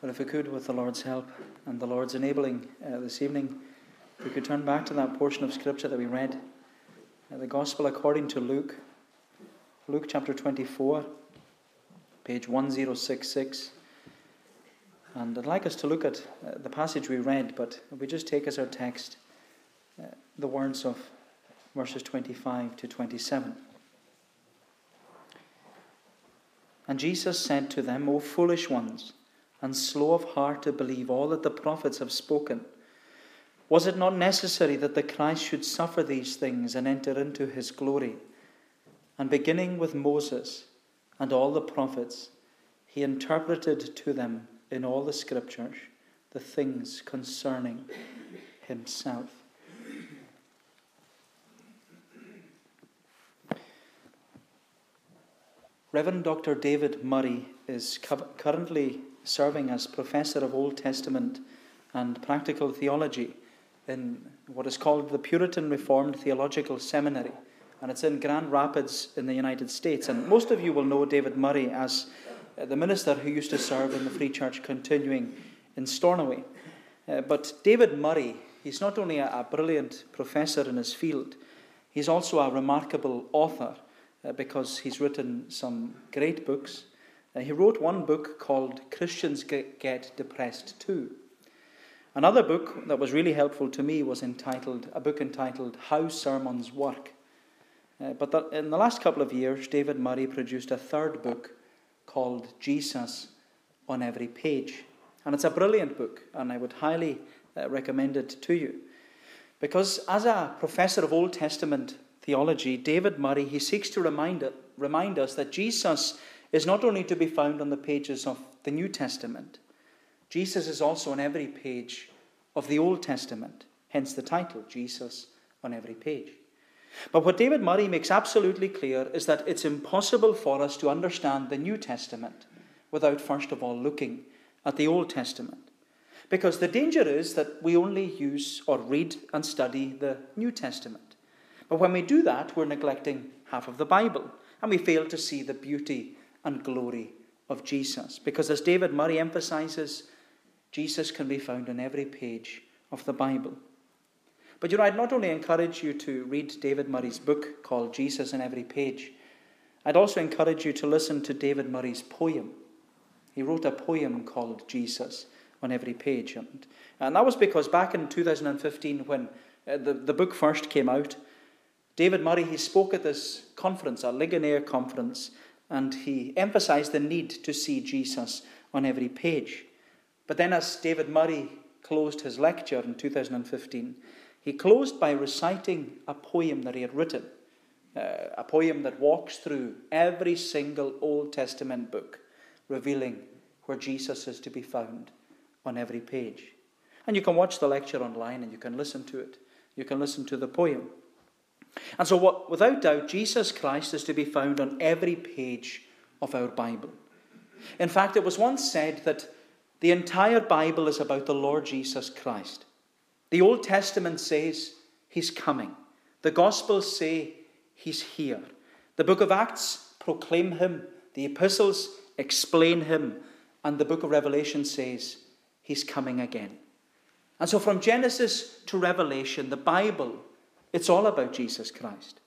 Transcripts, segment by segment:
But if we could, with the Lord's help and the Lord's enabling uh, this evening, we could turn back to that portion of Scripture that we read, uh, the Gospel according to Luke, Luke chapter 24, page 1066. And I'd like us to look at uh, the passage we read, but we just take as our text uh, the words of verses 25 to 27. And Jesus said to them, O foolish ones, and slow of heart to believe all that the prophets have spoken. Was it not necessary that the Christ should suffer these things and enter into his glory? And beginning with Moses and all the prophets, he interpreted to them in all the scriptures the things concerning himself. Reverend Dr. David Murray is currently serving as professor of Old Testament and practical theology in what is called the Puritan Reformed Theological Seminary. And it's in Grand Rapids in the United States. And most of you will know David Murray as uh, the minister who used to serve in the Free Church Continuing in Stornoway. Uh, but David Murray, he's not only a, brilliant professor in his field, he's also a remarkable author uh, because he's written some great books uh, he wrote one book called Christians Get Depressed Too. Another book that was really helpful to me was entitled a book entitled How Sermons Work. Uh, but in the last couple of years, David Murray produced a third book called Jesus on Every Page. And it's a brilliant book, and I would highly uh, recommend it to you. Because as a professor of Old Testament theology, David Murray, he seeks to remind, it, remind us that Jesus is not only to be found on the pages of the New Testament, Jesus is also on every page of the Old Testament, hence the title, Jesus on every page. But what David Murray makes absolutely clear is that it's impossible for us to understand the New Testament without first of all looking at the Old Testament. Because the danger is that we only use or read and study the New Testament. But when we do that, we're neglecting half of the Bible, and we fail to see the beauty and glory of Jesus. Because as David Murray emphasizes, Jesus can be found on every page of the Bible. But you know, I'd not only encourage you to read David Murray's book called Jesus on Every Page, I'd also encourage you to listen to David Murray's poem. He wrote a poem called Jesus on Every Page. And, and that was because back in 2015, when uh, the, the book first came out, David Murray, he spoke at this conference, a Ligonier conference, and he emphasized the need to see Jesus on every page. But then, as David Murray closed his lecture in 2015, he closed by reciting a poem that he had written, uh, a poem that walks through every single Old Testament book, revealing where Jesus is to be found on every page. And you can watch the lecture online and you can listen to it. You can listen to the poem. And so, what, without doubt, Jesus Christ is to be found on every page of our Bible. In fact, it was once said that the entire Bible is about the Lord Jesus Christ. The Old Testament says he's coming, the Gospels say he's here. The book of Acts proclaim him, the epistles explain him, and the book of Revelation says he's coming again. And so, from Genesis to Revelation, the Bible it's all about Jesus Christ.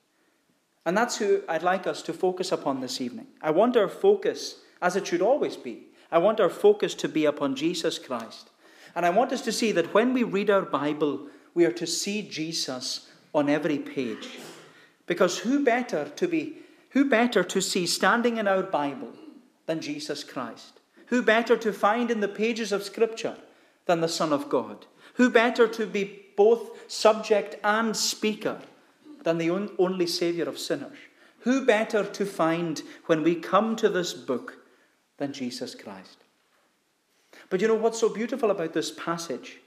And that's who I'd like us to focus upon this evening. I want our focus, as it should always be, I want our focus to be upon Jesus Christ. And I want us to see that when we read our Bible, we are to see Jesus on every page. Because who better to be who better to see standing in our Bible than Jesus Christ? Who better to find in the pages of Scripture than the Son of God? Who better to be both subject and speaker than the only Saviour of sinners? Who better to find when we come to this book than Jesus Christ? But you know what's so beautiful about this passage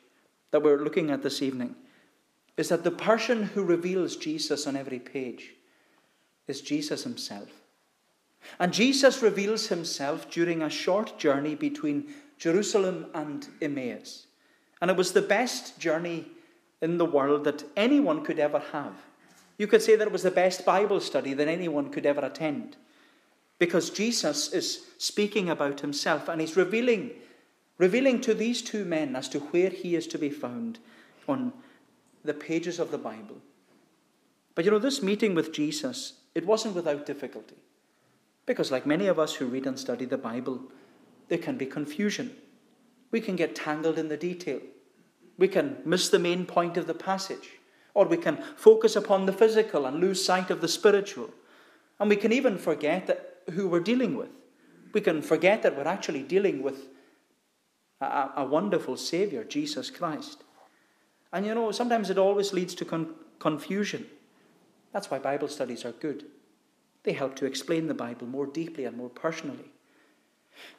that we're looking at this evening is that the person who reveals Jesus on every page is Jesus himself. And Jesus reveals himself during a short journey between Jerusalem and Emmaus. And it was the best journey in the world that anyone could ever have. You could say that it was the best Bible study that anyone could ever attend. Because Jesus is speaking about himself and he's revealing revealing to these two men as to where he is to be found on the pages of the Bible. But you know, this meeting with Jesus, it wasn't without difficulty. Because, like many of us who read and study the Bible, there can be confusion. We can get tangled in the detail. We can miss the main point of the passage. Or we can focus upon the physical and lose sight of the spiritual. And we can even forget that who we're dealing with. We can forget that we're actually dealing with a, a wonderful Savior, Jesus Christ. And you know, sometimes it always leads to con- confusion. That's why Bible studies are good. They help to explain the Bible more deeply and more personally.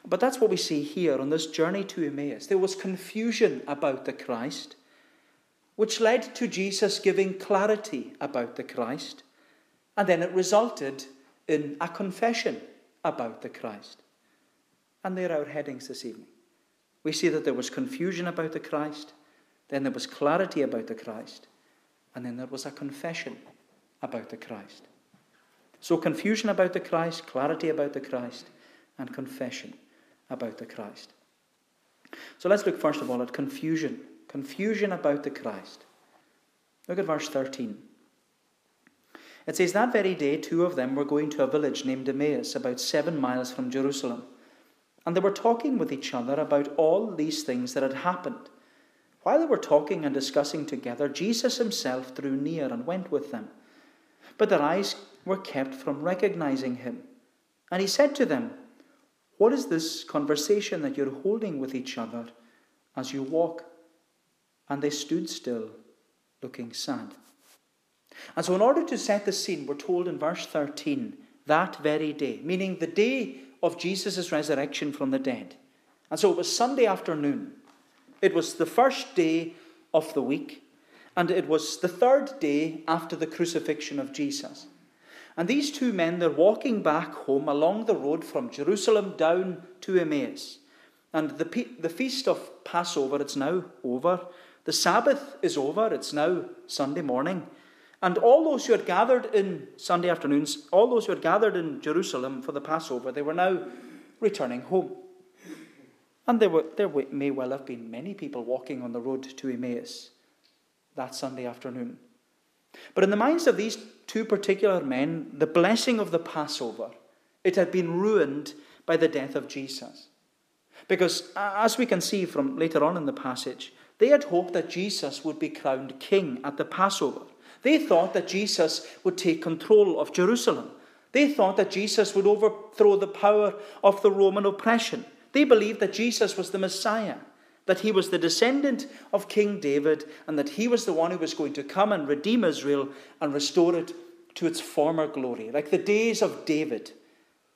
But that's what we see here on this journey to Emmaus. There was confusion about the Christ, which led to Jesus giving clarity about the Christ, and then it resulted in a confession about the Christ. And there are our headings this evening. We see that there was confusion about the Christ, then there was clarity about the Christ, and then there was a confession about the Christ. So, confusion about the Christ, clarity about the Christ, and confession about the Christ. So, let's look first of all at confusion. Confusion about the Christ. Look at verse 13. It says, That very day, two of them were going to a village named Emmaus, about seven miles from Jerusalem. And they were talking with each other about all these things that had happened. While they were talking and discussing together, Jesus himself drew near and went with them but their eyes were kept from recognizing him. And he said to them, What is this conversation that you're holding with each other as you walk? And they stood still, looking sad. And so, in order to set the scene, we're told in verse 13, that very day, meaning the day of Jesus' resurrection from the dead. And so it was Sunday afternoon. It was the first day of the week and it was the third day after the crucifixion of Jesus. And these two men, they're walking back home along the road from Jerusalem down to Emmaus. And the, the feast of Passover, it's now over. The Sabbath is over, it's now Sunday morning. And all those who had gathered in Sunday afternoons, all those who had gathered in Jerusalem for the Passover, they were now returning home. And there, were, there may well have been many people walking on the road to Emmaus that Sunday afternoon. But in the minds of these two particular men, the blessing of the Passover, it had been ruined by the death of Jesus. Because, as we can see from later on in the passage, they had hoped that Jesus would be crowned king at the Passover. They thought that Jesus would take control of Jerusalem. They thought that Jesus would overthrow the power of the Roman oppression. They believed that Jesus was the Messiah that he was the descendant of King David and that he was the one who was going to come and redeem Israel and restore it to its former glory, like the days of David,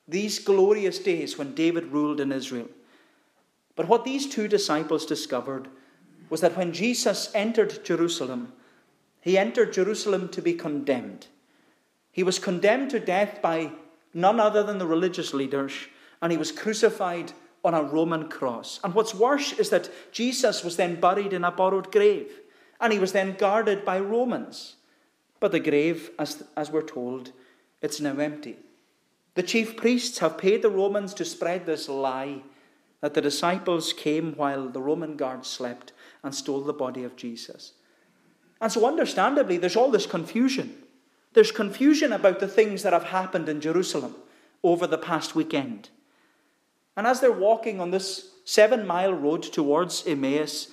these glorious days when David ruled in Israel. But what these two disciples discovered was that when Jesus entered Jerusalem, he entered Jerusalem to be condemned. He was condemned to death by none other than the religious leaders, and he was crucified on a Roman cross. And what's worse is that Jesus was then buried in a borrowed grave, and he was then guarded by Romans. But the grave, as, as we're told, it's now empty. The chief priests have paid the Romans to spread this lie that the disciples came while the Roman guards slept and stole the body of Jesus. And so, understandably, there's all this confusion. There's confusion about the things that have happened in Jerusalem over the past weekend. And as they're walking on this seven mile road towards Emmaus,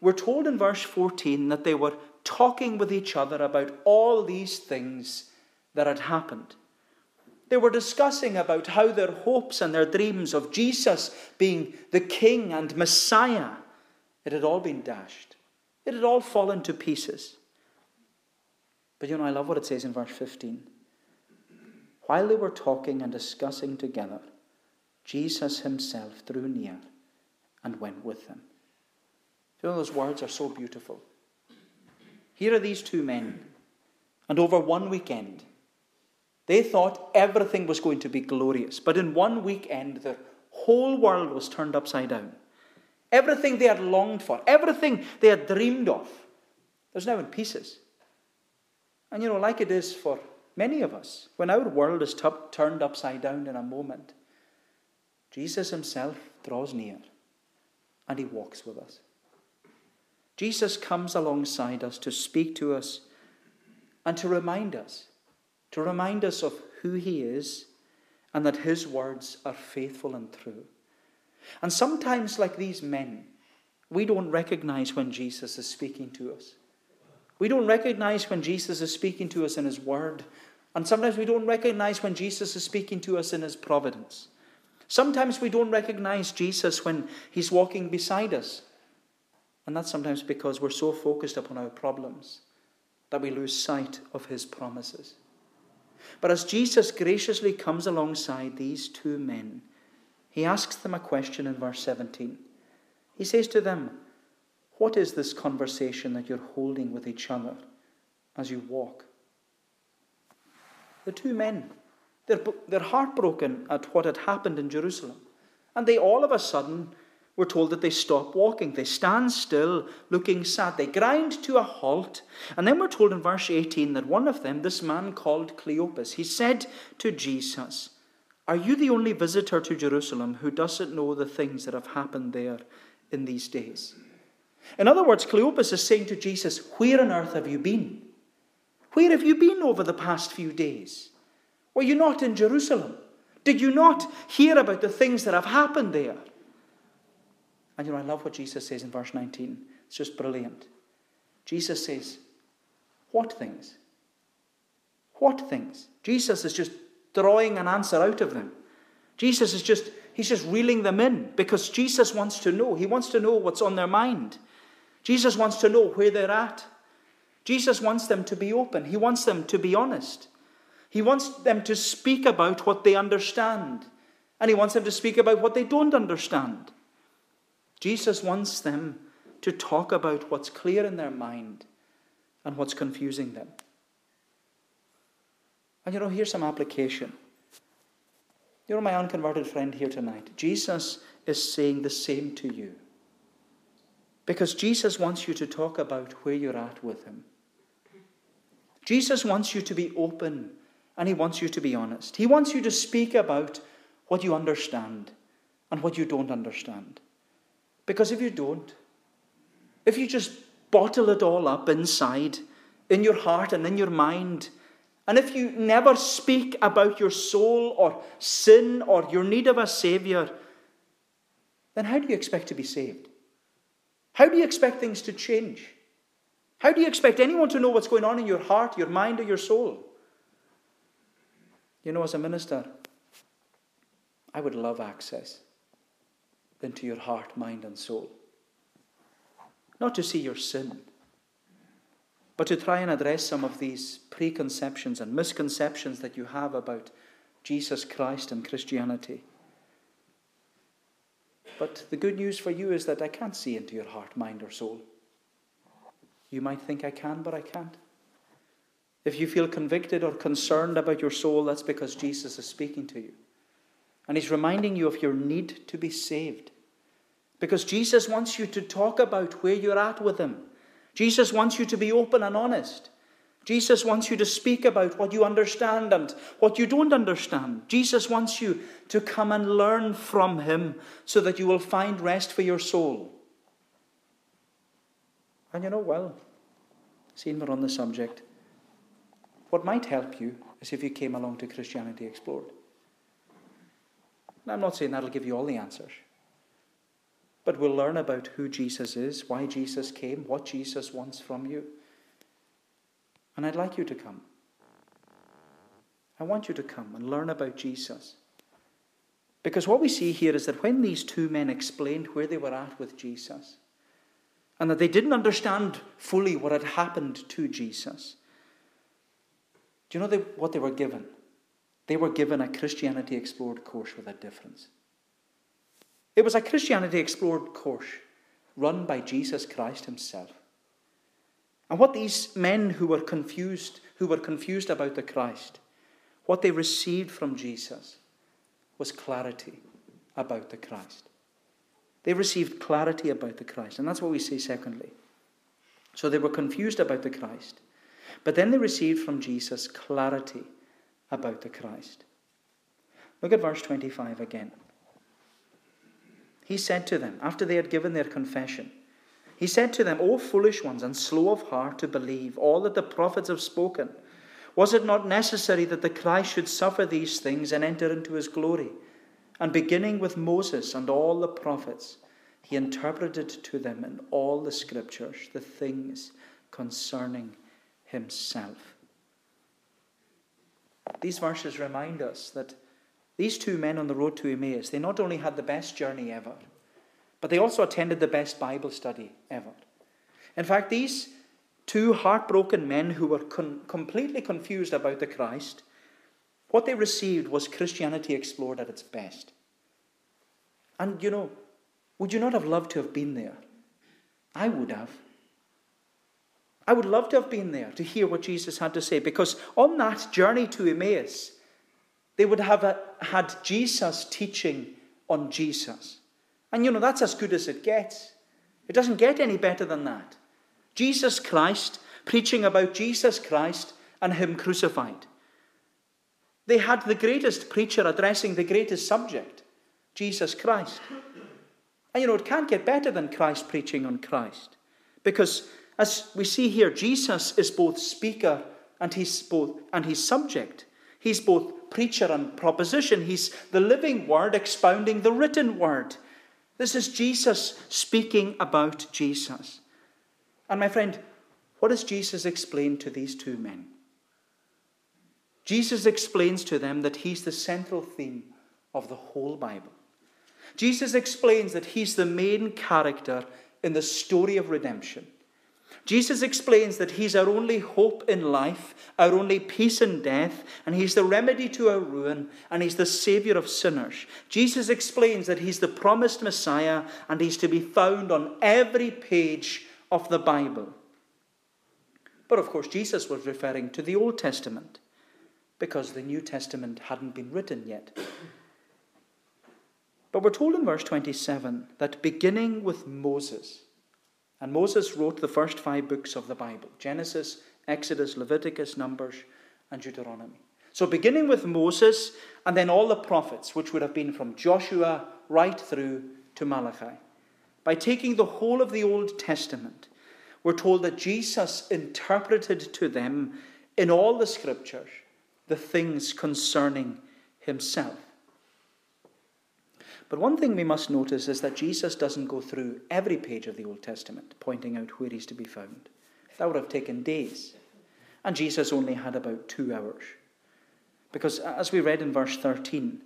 we're told in verse 14 that they were talking with each other about all these things that had happened. They were discussing about how their hopes and their dreams of Jesus being the King and Messiah, it had all been dashed. It had all fallen to pieces. But you know, I love what it says in verse 15. While they were talking and discussing together, Jesus himself drew near and went with them. You know, those words are so beautiful. Here are these two men, and over one weekend, they thought everything was going to be glorious. But in one weekend, the whole world was turned upside down. Everything they had longed for, everything they had dreamed of, was now in pieces. And you know, like it is for many of us, when our world is t- turned upside down in a moment, Jesus himself draws near and he walks with us. Jesus comes alongside us to speak to us and to remind us, to remind us of who he is and that his words are faithful and true. And sometimes, like these men, we don't recognize when Jesus is speaking to us. We don't recognize when Jesus is speaking to us in his word. And sometimes we don't recognize when Jesus is speaking to us in his providence. Sometimes we don't recognize Jesus when he's walking beside us. And that's sometimes because we're so focused upon our problems that we lose sight of his promises. But as Jesus graciously comes alongside these two men, he asks them a question in verse 17. He says to them, What is this conversation that you're holding with each other as you walk? The two men, they're, they're heartbroken at what had happened in Jerusalem. And they all of a sudden we're told that they stop walking. They stand still, looking sad. They grind to a halt. And then we're told in verse 18 that one of them, this man called Cleopas, he said to Jesus, Are you the only visitor to Jerusalem who doesn't know the things that have happened there in these days? In other words, Cleopas is saying to Jesus, Where on earth have you been? Where have you been over the past few days? Were you not in Jerusalem? Did you not hear about the things that have happened there? And you know, I love what Jesus says in verse 19. It's just brilliant. Jesus says, What things? What things? Jesus is just drawing an answer out of them. Jesus is just, he's just reeling them in because Jesus wants to know. He wants to know what's on their mind. Jesus wants to know where they're at. Jesus wants them to be open. He wants them to be honest. He wants them to speak about what they understand. And he wants them to speak about what they don't understand. Jesus wants them to talk about what's clear in their mind and what's confusing them. And you know, here's some application. You know, my unconverted friend here tonight, Jesus is saying the same to you. Because Jesus wants you to talk about where you're at with Him. Jesus wants you to be open and He wants you to be honest. He wants you to speak about what you understand and what you don't understand. Because if you don't, if you just bottle it all up inside, in your heart and in your mind, and if you never speak about your soul or sin or your need of a Savior, then how do you expect to be saved? How do you expect things to change? How do you expect anyone to know what's going on in your heart, your mind, or your soul? You know, as a minister, I would love access into your heart, mind, and soul. Not to see your sin, but to try and address some of these preconceptions and misconceptions that you have about Jesus Christ and Christianity. But the good news for you is that I can't see into your heart, mind, or soul. You might think I can, but I can't. If you feel convicted or concerned about your soul, that's because Jesus is speaking to you. And he's reminding you of your need to be saved. Because Jesus wants you to talk about where you're at with him. Jesus wants you to be open and honest. Jesus wants you to speak about what you understand and what you don't understand. Jesus wants you to come and learn from him so that you will find rest for your soul. And you know, well, seeing we're on the subject, what might help you is if you came along to Christianity Explored. I'm not saying that'll give you all the answers, but we'll learn about who Jesus is, why Jesus came, what Jesus wants from you. And I'd like you to come. I want you to come and learn about Jesus. Because what we see here is that when these two men explained where they were at with Jesus, and that they didn't understand fully what had happened to Jesus, do you know they, what they were given? They were given a Christianity Explored course with a difference. It was a Christianity Explored course run by Jesus Christ himself. And what these men who were confused, who were confused about the Christ, what they received from Jesus was clarity about the Christ. They received clarity about the Christ. And that's what we say secondly. So they were confused about the Christ. But then they received from Jesus clarity about the Christ. Look at verse 25 again. he said to them, after they had given their confession, He said to them, O foolish ones and slow of heart to believe all that the prophets have spoken. Was it not necessary that the Christ should suffer these things and enter into his glory? And beginning with Moses and all the prophets, he interpreted to them in all the scriptures the things concerning himself. These verses remind us that these two men on the road to Emmaus, they not only had the best journey ever, but they also attended the best Bible study ever. In fact, these two heartbroken men who were con- completely confused about the Christ, what they received was Christianity explored at its best. And you know, would you not have loved to have been there? I would have. I would love to have been there to hear what Jesus had to say because on that journey to Emmaus, they would have had Jesus teaching on Jesus. And you know, that's as good as it gets. It doesn't get any better than that. Jesus Christ preaching about Jesus Christ and Him crucified. They had the greatest preacher addressing the greatest subject, Jesus Christ. And you know, it can't get better than Christ preaching on Christ. Because as we see here, Jesus is both speaker and he's both and he's subject. He's both preacher and proposition. He's the living word expounding the written word. This is Jesus speaking about Jesus. And my friend, what does Jesus explain to these two men? Jesus explains to them that he's the central theme of the whole Bible. Jesus explains that he's the main character in the story of redemption. Jesus explains that He's our only hope in life, our only peace in death, and He's the remedy to our ruin, and He's the Saviour of sinners. Jesus explains that He's the promised Messiah, and He's to be found on every page of the Bible. But of course, Jesus was referring to the Old Testament because the New Testament hadn't been written yet. But we're told in verse 27 that beginning with Moses, and Moses wrote the first five books of the Bible Genesis, Exodus, Leviticus, Numbers, and Deuteronomy. So, beginning with Moses and then all the prophets, which would have been from Joshua right through to Malachi. By taking the whole of the Old Testament, we're told that Jesus interpreted to them in all the scriptures the things concerning himself. But one thing we must notice is that Jesus doesn't go through every page of the Old Testament, pointing out where he's to be found. That would have taken days. And Jesus only had about two hours. Because as we read in verse 13,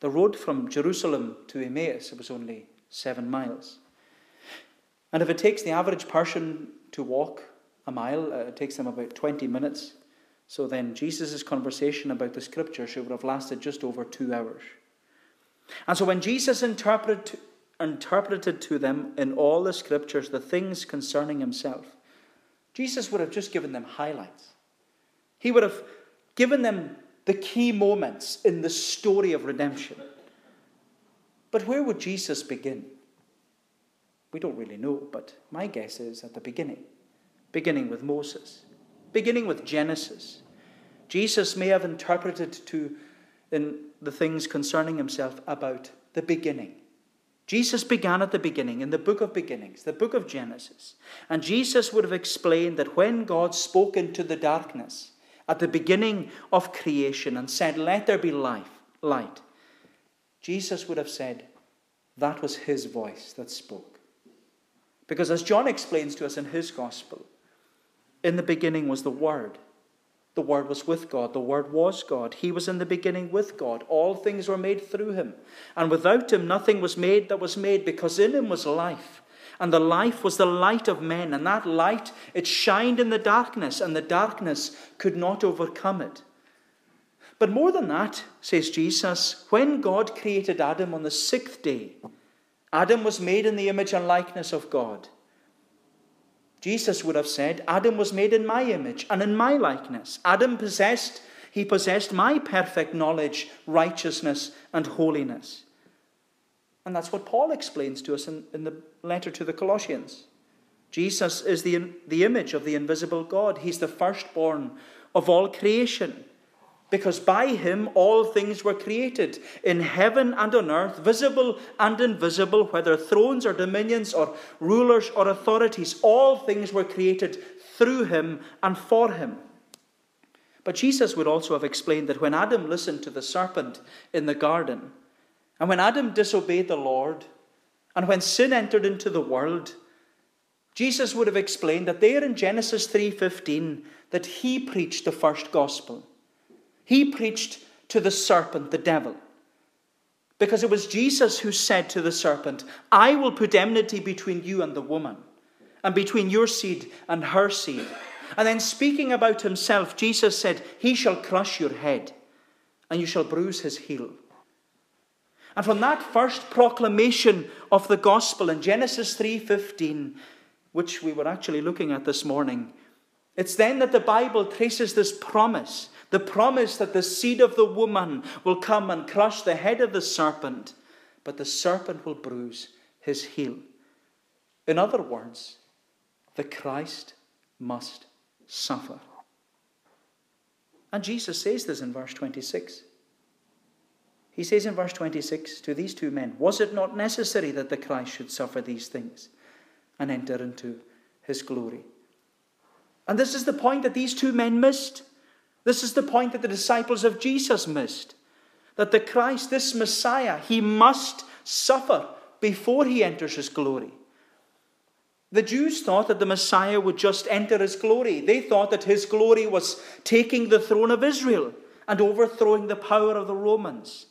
the road from Jerusalem to Emmaus was only seven miles. And if it takes the average person to walk a mile, uh, it takes them about 20 minutes. So then Jesus' conversation about the scripture should have lasted just over two hours. And so when Jesus interpreted, interpreted to them in all the scriptures the things concerning himself, Jesus would have just given them highlights. He would have given them the key moments in the story of redemption. But where would Jesus begin? We don't really know, but my guess is at the beginning, beginning with Moses, beginning with Genesis. Jesus may have interpreted to in the things concerning himself about the beginning. Jesus began at the beginning, in the book of beginnings, the book of Genesis. And Jesus would have explained that when God spoke into the darkness at the beginning of creation and said, Let there be life, light, Jesus would have said, That was his voice that spoke. Because as John explains to us in his gospel, in the beginning was the Word, the Word was with God. The Word was God. He was in the beginning with God. All things were made through him. And without him, nothing was made that was made, because in him was life. And the life was the light of men. And that light, it shined in the darkness, and the darkness could not overcome it. But more than that, says Jesus, when God created Adam on the sixth day, Adam was made in the image and likeness of God. Jesus would have said, Adam was made in my image and in my likeness. Adam possessed, he possessed my perfect knowledge, righteousness, and holiness. And that's what Paul explains to us in, in the letter to the Colossians. Jesus is the, the image of the invisible God. He's the firstborn of all creation. Because by him all things were created, in heaven and on earth, visible and invisible, whether thrones or dominions or rulers or authorities, all things were created through him and for him. But Jesus would also have explained that when Adam listened to the serpent in the garden, and when Adam disobeyed the Lord, and when sin entered into the world, Jesus would have explained that there in Genesis 3:15 that he preached the first gospel. He preached to the serpent, the devil. Because it was Jesus who said to the serpent, I will put enmity between you and the woman, and between your seed and her seed. And then speaking about himself, Jesus said, He shall crush your head, and you shall bruise his heel. And from that first proclamation of the gospel in Genesis 3:15, which we were actually looking at this morning, it's then that the Bible traces this promise the promise that the seed of the woman will come and crush the head of the serpent, but the serpent will bruise his heel. In other words, the Christ must suffer. And Jesus says this in verse 26. He says in verse 26 to these two men, Was it not necessary that the Christ should suffer these things and enter into his glory? And this is the point that these two men missed. This is the point that the disciples of Jesus missed. That the Christ, this Messiah, he must suffer before he enters his glory. The Jews thought that the Messiah would just enter his glory. They thought that his glory was taking the throne of Israel and overthrowing the power of the Romans.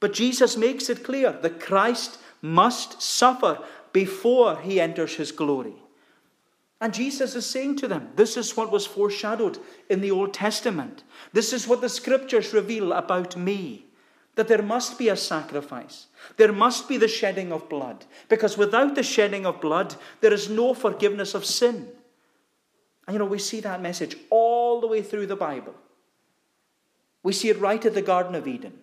But Jesus makes it clear the Christ must suffer before he enters his glory. And Jesus is saying to them, This is what was foreshadowed in the Old Testament. This is what the scriptures reveal about me. That there must be a sacrifice. There must be the shedding of blood. Because without the shedding of blood, there is no forgiveness of sin. And you know, we see that message all the way through the Bible. We see it right at the Garden of Eden.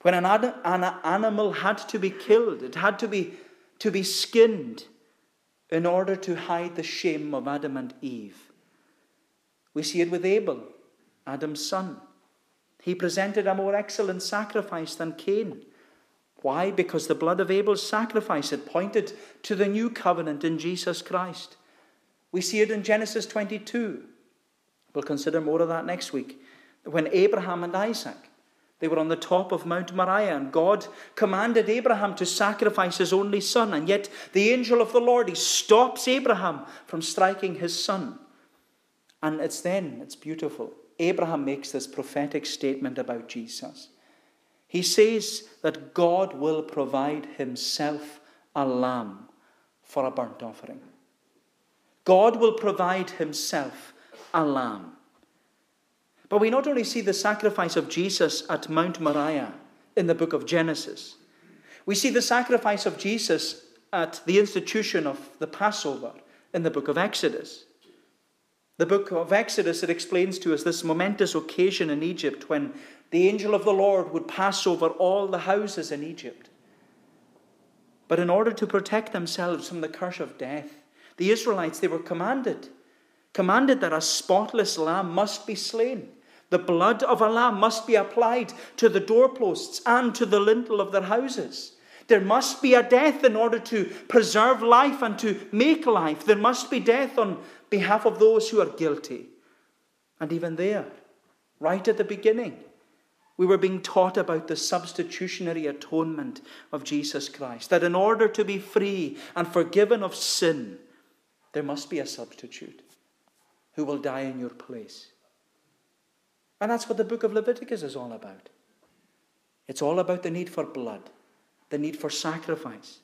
When an, an animal had to be killed, it had to be, to be skinned in order to hide the shame of Adam and Eve. We see it with Abel, Adam's son. He presented a more excellent sacrifice than Cain. Why? Because the blood of Abel's sacrifice had pointed to the new covenant in Jesus Christ. We see it in Genesis 22. We'll consider more of that next week. When Abraham and Isaac they were on the top of Mount Moriah, and God commanded Abraham to sacrifice his only son. And yet, the angel of the Lord, he stops Abraham from striking his son. And it's then, it's beautiful. Abraham makes this prophetic statement about Jesus. He says that God will provide himself a lamb for a burnt offering. God will provide himself a lamb. But we not only see the sacrifice of Jesus at Mount Moriah in the book of Genesis, we see the sacrifice of Jesus at the institution of the Passover in the book of Exodus. The book of Exodus, it explains to us this momentous occasion in Egypt when the angel of the Lord would pass over all the houses in Egypt. But in order to protect themselves from the curse of death, the Israelites, they were commanded, commanded that a spotless lamb must be slain. The blood of a lamb must be applied to the doorposts and to the lintel of their houses. There must be a death in order to preserve life and to make life. There must be death on behalf of those who are guilty. And even there, right at the beginning, we were being taught about the substitutionary atonement of Jesus Christ. That in order to be free and forgiven of sin, there must be a substitute who will die in your place. And that's what the book of Leviticus is all about. It's all about the need for blood, the need for sacrifice.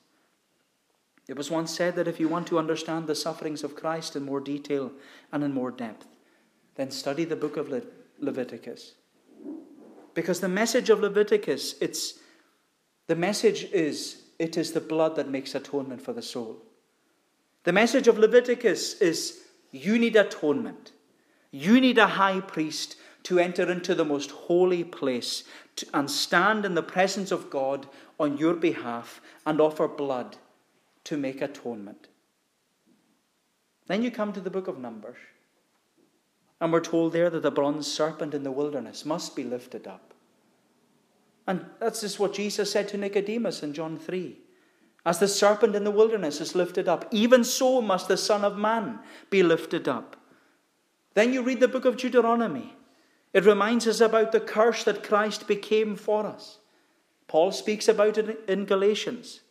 It was once said that if you want to understand the sufferings of Christ in more detail and in more depth, then study the book of Le- Leviticus. Because the message of Leviticus, it's the message is it is the blood that makes atonement for the soul. The message of Leviticus is you need atonement. You need a high priest to enter into the most holy place to, and stand in the presence of God on your behalf and offer blood to make atonement. Then you come to the book of Numbers. And we're told there that the bronze serpent in the wilderness must be lifted up. And that's just what Jesus said to Nicodemus in John 3. As the serpent in the wilderness is lifted up, even so must the Son of Man be lifted up. Then you read the book of Deuteronomy. It reminds us about the curse that Christ became for us. Paul speaks about it in Galatians.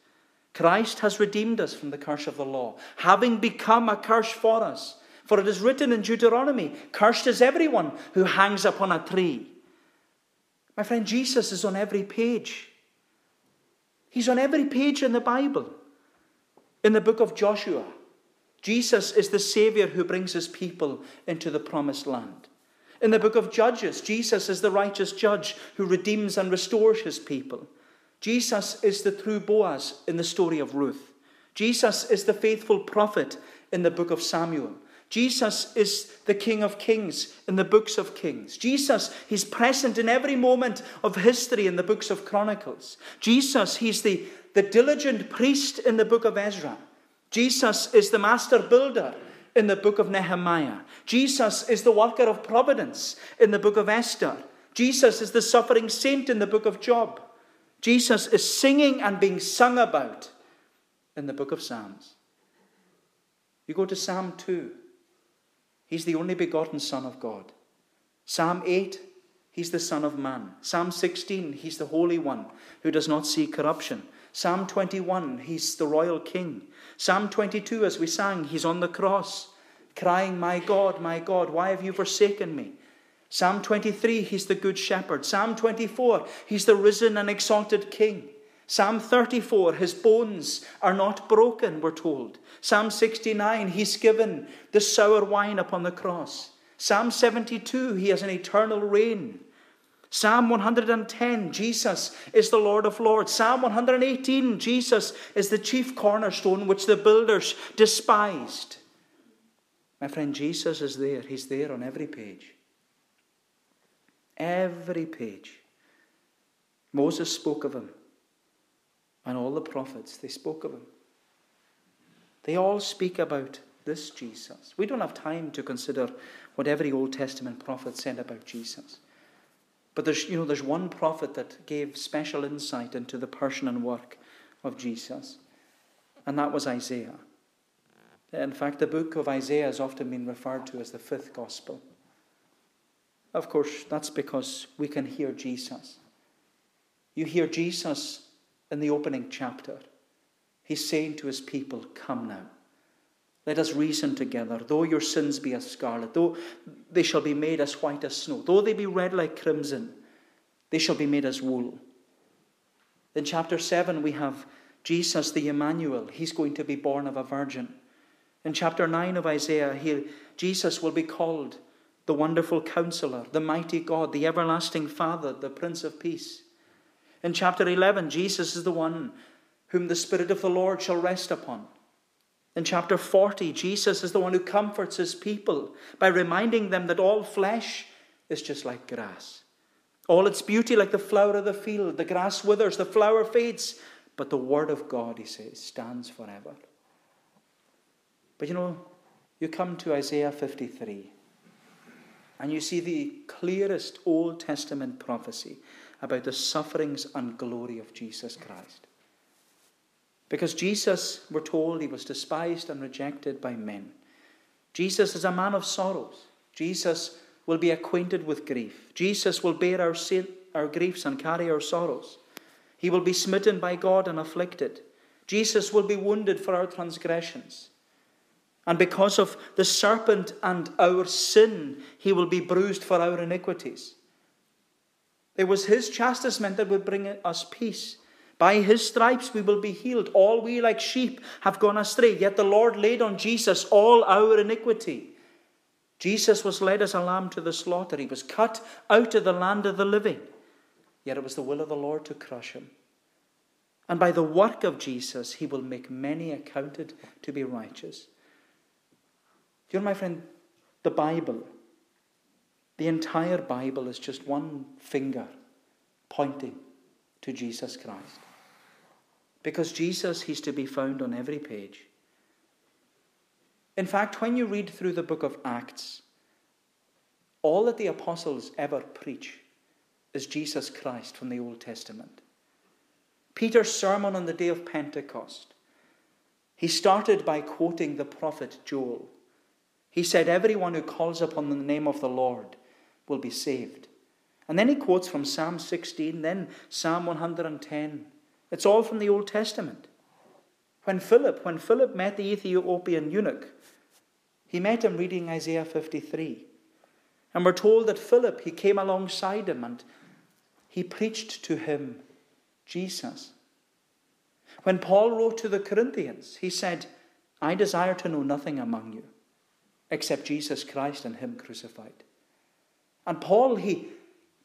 Christ has redeemed us from the curse of the law, having become a curse for us. For it is written in Deuteronomy, Cursed is everyone who hangs upon a tree. My friend, Jesus is on every page. He's on every page in the Bible. In the book of Joshua, Jesus is the Savior who brings his people into the promised land. In the book of Judges, Jesus is the righteous judge who redeems and restores his people. Jesus is the true Boaz in the story of Ruth. Jesus is the faithful prophet in the book of Samuel. Jesus is the King of Kings in the books of Kings. Jesus, he's present in every moment of history in the books of Chronicles. Jesus, he's the, the diligent priest in the book of Ezra. Jesus is the master builder in the book of Nehemiah. Jesus is the worker of providence in the book of Esther. Jesus is the suffering saint in the book of Job. Jesus is singing and being sung about in the book of Psalms. You go to Psalm 2, he's the only begotten Son of God. Psalm 8, he's the Son of Man. Psalm 16, he's the Holy One who does not see corruption. Psalm 21, he's the royal king. Psalm 22, as we sang, he's on the cross, crying, My God, my God, why have you forsaken me? Psalm 23, he's the good shepherd. Psalm 24, he's the risen and exalted king. Psalm 34, his bones are not broken, we're told. Psalm 69, he's given the sour wine upon the cross. Psalm 72, he has an eternal reign. Psalm 110, Jesus is the Lord of Lords. Psalm 118, Jesus is the chief cornerstone which the builders despised. My friend, Jesus is there. He's there on every page. Every page. Moses spoke of him, and all the prophets, they spoke of him. They all speak about this Jesus. We don't have time to consider what every Old Testament prophet said about Jesus. But there's, you know, there's one prophet that gave special insight into the person and work of Jesus, and that was Isaiah. In fact, the book of Isaiah has often been referred to as the fifth gospel. Of course, that's because we can hear Jesus. You hear Jesus in the opening chapter. He's saying to his people, Come now. Let us reason together. Though your sins be as scarlet, though they shall be made as white as snow, though they be red like crimson, they shall be made as wool. In chapter 7, we have Jesus the Emmanuel. He's going to be born of a virgin. In chapter 9 of Isaiah, he, Jesus will be called the wonderful counselor, the mighty God, the everlasting Father, the Prince of Peace. In chapter 11, Jesus is the one whom the Spirit of the Lord shall rest upon. In chapter 40, Jesus is the one who comforts his people by reminding them that all flesh is just like grass. All its beauty like the flower of the field. The grass withers, the flower fades, but the word of God, he says, stands forever. But you know, you come to Isaiah 53, and you see the clearest Old Testament prophecy about the sufferings and glory of Jesus Christ. Because Jesus, we're told, he was despised and rejected by men. Jesus is a man of sorrows. Jesus will be acquainted with grief. Jesus will bear our, our griefs and carry our sorrows. He will be smitten by God and afflicted. Jesus will be wounded for our transgressions. And because of the serpent and our sin, he will be bruised for our iniquities. It was his chastisement that would bring us peace. By his stripes we will be healed. All we like sheep have gone astray, yet the Lord laid on Jesus all our iniquity. Jesus was led as a lamb to the slaughter. He was cut out of the land of the living. Yet it was the will of the Lord to crush him. And by the work of Jesus, he will make many accounted to be righteous. You know, my friend, the Bible, the entire Bible is just one finger pointing to Jesus Christ. Because Jesus, he's to be found on every page. In fact, when you read through the book of Acts, all that the apostles ever preach is Jesus Christ from the Old Testament. Peter's sermon on the day of Pentecost, he started by quoting the prophet Joel. He said, Everyone who calls upon the name of the Lord will be saved. And then he quotes from Psalm 16, then Psalm 110. It's all from the Old Testament. When Philip, when Philip met the Ethiopian eunuch, he met him reading Isaiah 53. And we're told that Philip, he came alongside him and he preached to him Jesus. When Paul wrote to the Corinthians, he said, I desire to know nothing among you except Jesus Christ and Him crucified. And Paul, he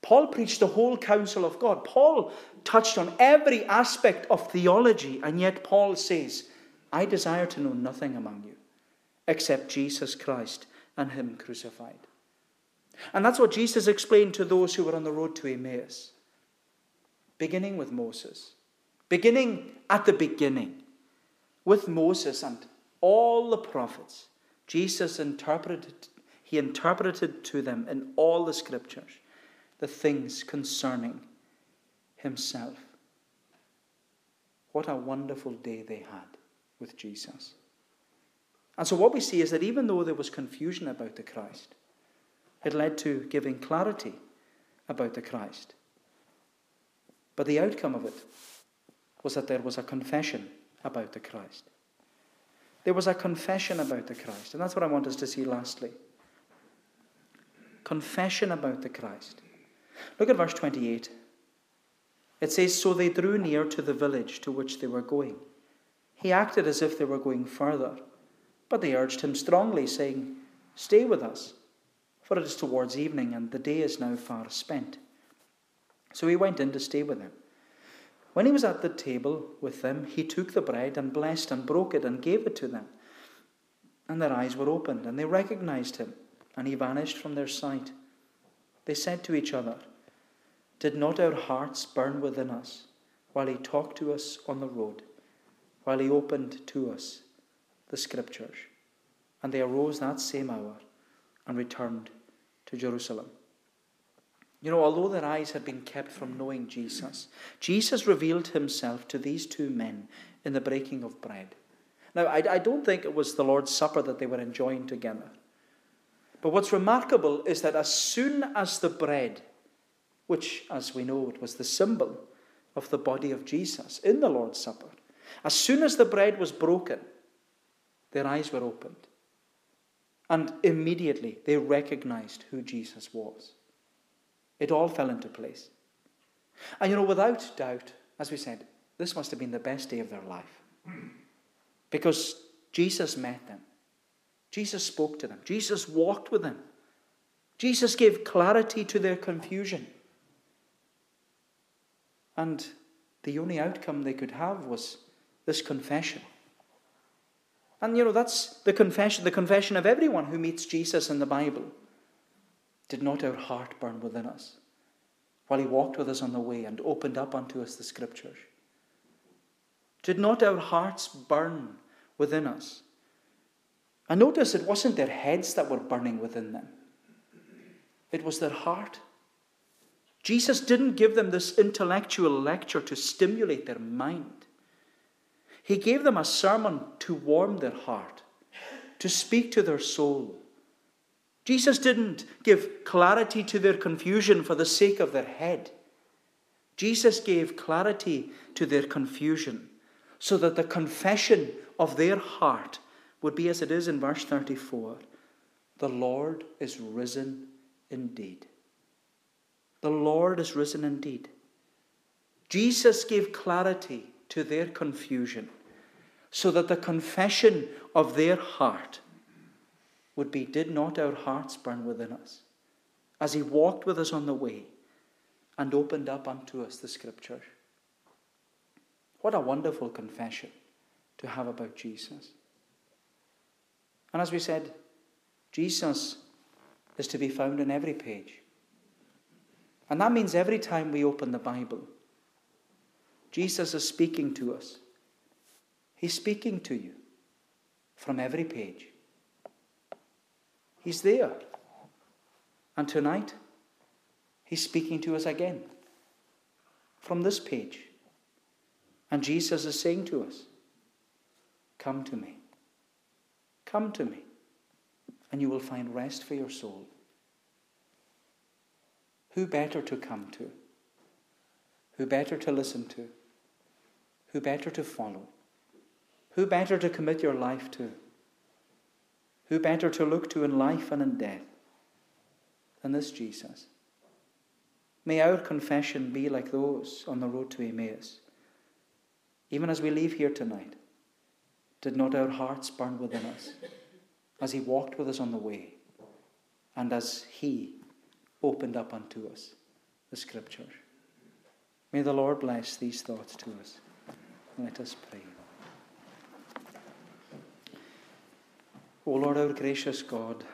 Paul preached the whole counsel of God. Paul touched on every aspect of theology, and yet Paul says, I desire to know nothing among you except Jesus Christ and Him crucified. And that's what Jesus explained to those who were on the road to Emmaus, beginning with Moses, beginning at the beginning with Moses and all the prophets. Jesus interpreted, he interpreted to them in all the scriptures the things concerning himself. What a wonderful day they had with Jesus. And so, what we see is that even though there was confusion about the Christ, it led to giving clarity about the Christ. But the outcome of it was that there was a confession about the Christ. There was a confession about the Christ. And that's what I want us to see lastly. Confession about the Christ. Look at verse 28. It says, So they drew near to the village to which they were going. He acted as if they were going further, but they urged him strongly, saying, Stay with us for it is towards evening, and the day is now far spent. So he went in to stay with them. When he was at the table with them, he took the bread and blessed and broke it and gave it to them. And their eyes were opened, and they recognized him, and he vanished from their sight. They said to each other, Did not our hearts burn within us while he talked to us on the road, while he opened to us the Scriptures? And they arose that same hour and returned to Jerusalem. You know, although their eyes had been kept from knowing Jesus, Jesus revealed himself to these two men in the breaking of bread. Now, I, I, don't think it was the Lord's Supper that they were enjoying together. But what's remarkable is that as soon as the bread, which, as we know, it was the symbol of the body of Jesus in the Lord's Supper, as soon as the bread was broken, their eyes were opened. And immediately they recognized who Jesus was. It all fell into place. And you know, without doubt, as we said, this must have been the best day of their life. Because Jesus met them, Jesus spoke to them, Jesus walked with them, Jesus gave clarity to their confusion. And the only outcome they could have was this confession and you know, that's the confession, the confession of everyone who meets Jesus in the Bible. Did not our heart burn within us while he walked with us on the way and opened up unto us the scriptures? Did not our hearts burn within us? And notice it wasn't their heads that were burning within them, it was their heart. Jesus didn't give them this intellectual lecture to stimulate their mind. He gave them a sermon to warm their heart, to speak to their soul. Jesus didn't give clarity to their confusion for the sake of their head. Jesus gave clarity to their confusion so that the confession of their heart would be as it is in verse 34 The Lord is risen indeed. The Lord is risen indeed. Jesus gave clarity to their confusion, so that the confession of their heart would be Did not our hearts burn within us? As he walked with us on the way and opened up unto us the scripture. What a wonderful confession to have about Jesus. And as we said, Jesus is to be found in every page. And that means every time we open the Bible, Jesus is speaking to us. He's speaking to you from every page. He's there. And tonight, He's speaking to us again from this page. And Jesus is saying to us, Come to me. Come to me, and you will find rest for your soul. Who better to come to? Who better to listen to? Who better to follow? Who better to commit your life to? Who better to look to in life and in death than this Jesus? May our confession be like those on the road to Emmaus. Even as we leave here tonight, did not our hearts burn within us as He walked with us on the way and as He opened up unto us the Scriptures? May the Lord bless these thoughts to us. Let us pray. O Lord, our gracious God,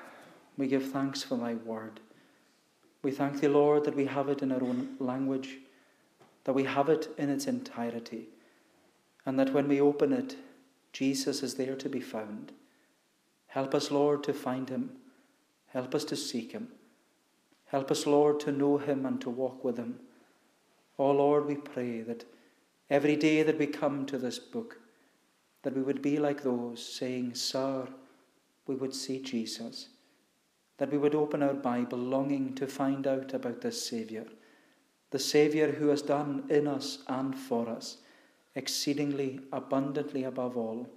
we give thanks for thy word. We thank thee, Lord, that we have it in our own language, that we have it in its entirety, and that when we open it, Jesus is there to be found. Help us, Lord, to find him. Help us to seek him. Help us, Lord, to know him and to walk with him. Oh, Lord, we pray that every day that we come to this book, that we would be like those saying, Sir, we would see Jesus, that we would open our Bible longing to find out about this Saviour, the Saviour who has done in us and for us exceedingly abundantly above all,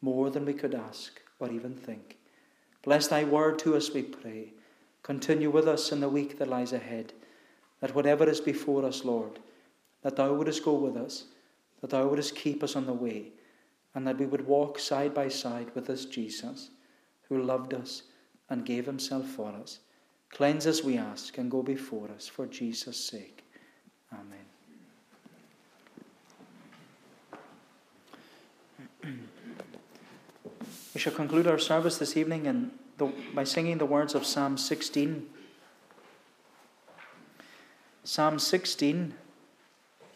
more than we could ask or even think. Bless thy word to us, we pray. Continue with us in the week that lies ahead, that whatever is before us, Lord, that thou wouldest go with us, that thou wouldest keep us on the way, and that we would walk side by side with this Jesus who loved us and gave himself for us. Cleanse us, we ask, and go before us for Jesus' sake. Amen. We shall conclude our service this evening in the, by singing the words of Psalm 16. Psalm 16,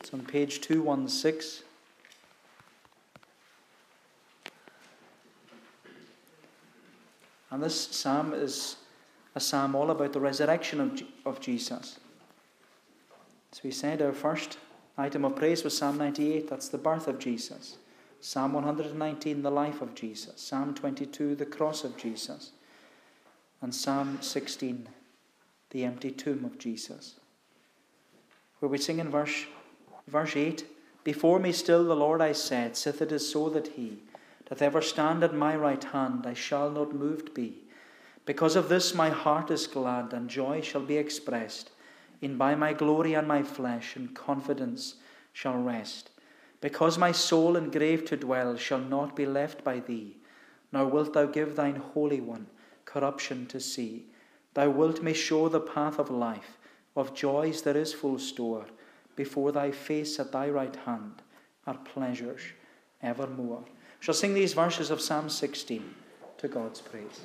it's on page 216. And this psalm is a psalm all about the resurrection of, of Jesus. As we said, our first item of praise was Psalm 98, that's the birth of Jesus. Psalm 119, the life of Jesus. Psalm 22, the cross of Jesus. And Psalm 16, the empty tomb of Jesus. Where we sing in verse, verse 8 Before me still the Lord I said, sith it is so that he doth ever stand at my right hand, I shall not moved be. Because of this my heart is glad, and joy shall be expressed. In by my glory and my flesh, and confidence shall rest. Because my soul in grave to dwell shall not be left by thee, nor wilt thou give thine Holy One corruption to see. Thou wilt me show the path of life, of joys there is full store. Before thy face at thy right hand are pleasures evermore shall sing these verses of Psalm 16 to God's praise.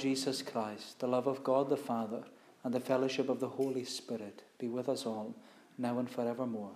Jesus Christ, the love of God the Father, and the fellowship of the Holy Spirit be with us all, now and forevermore.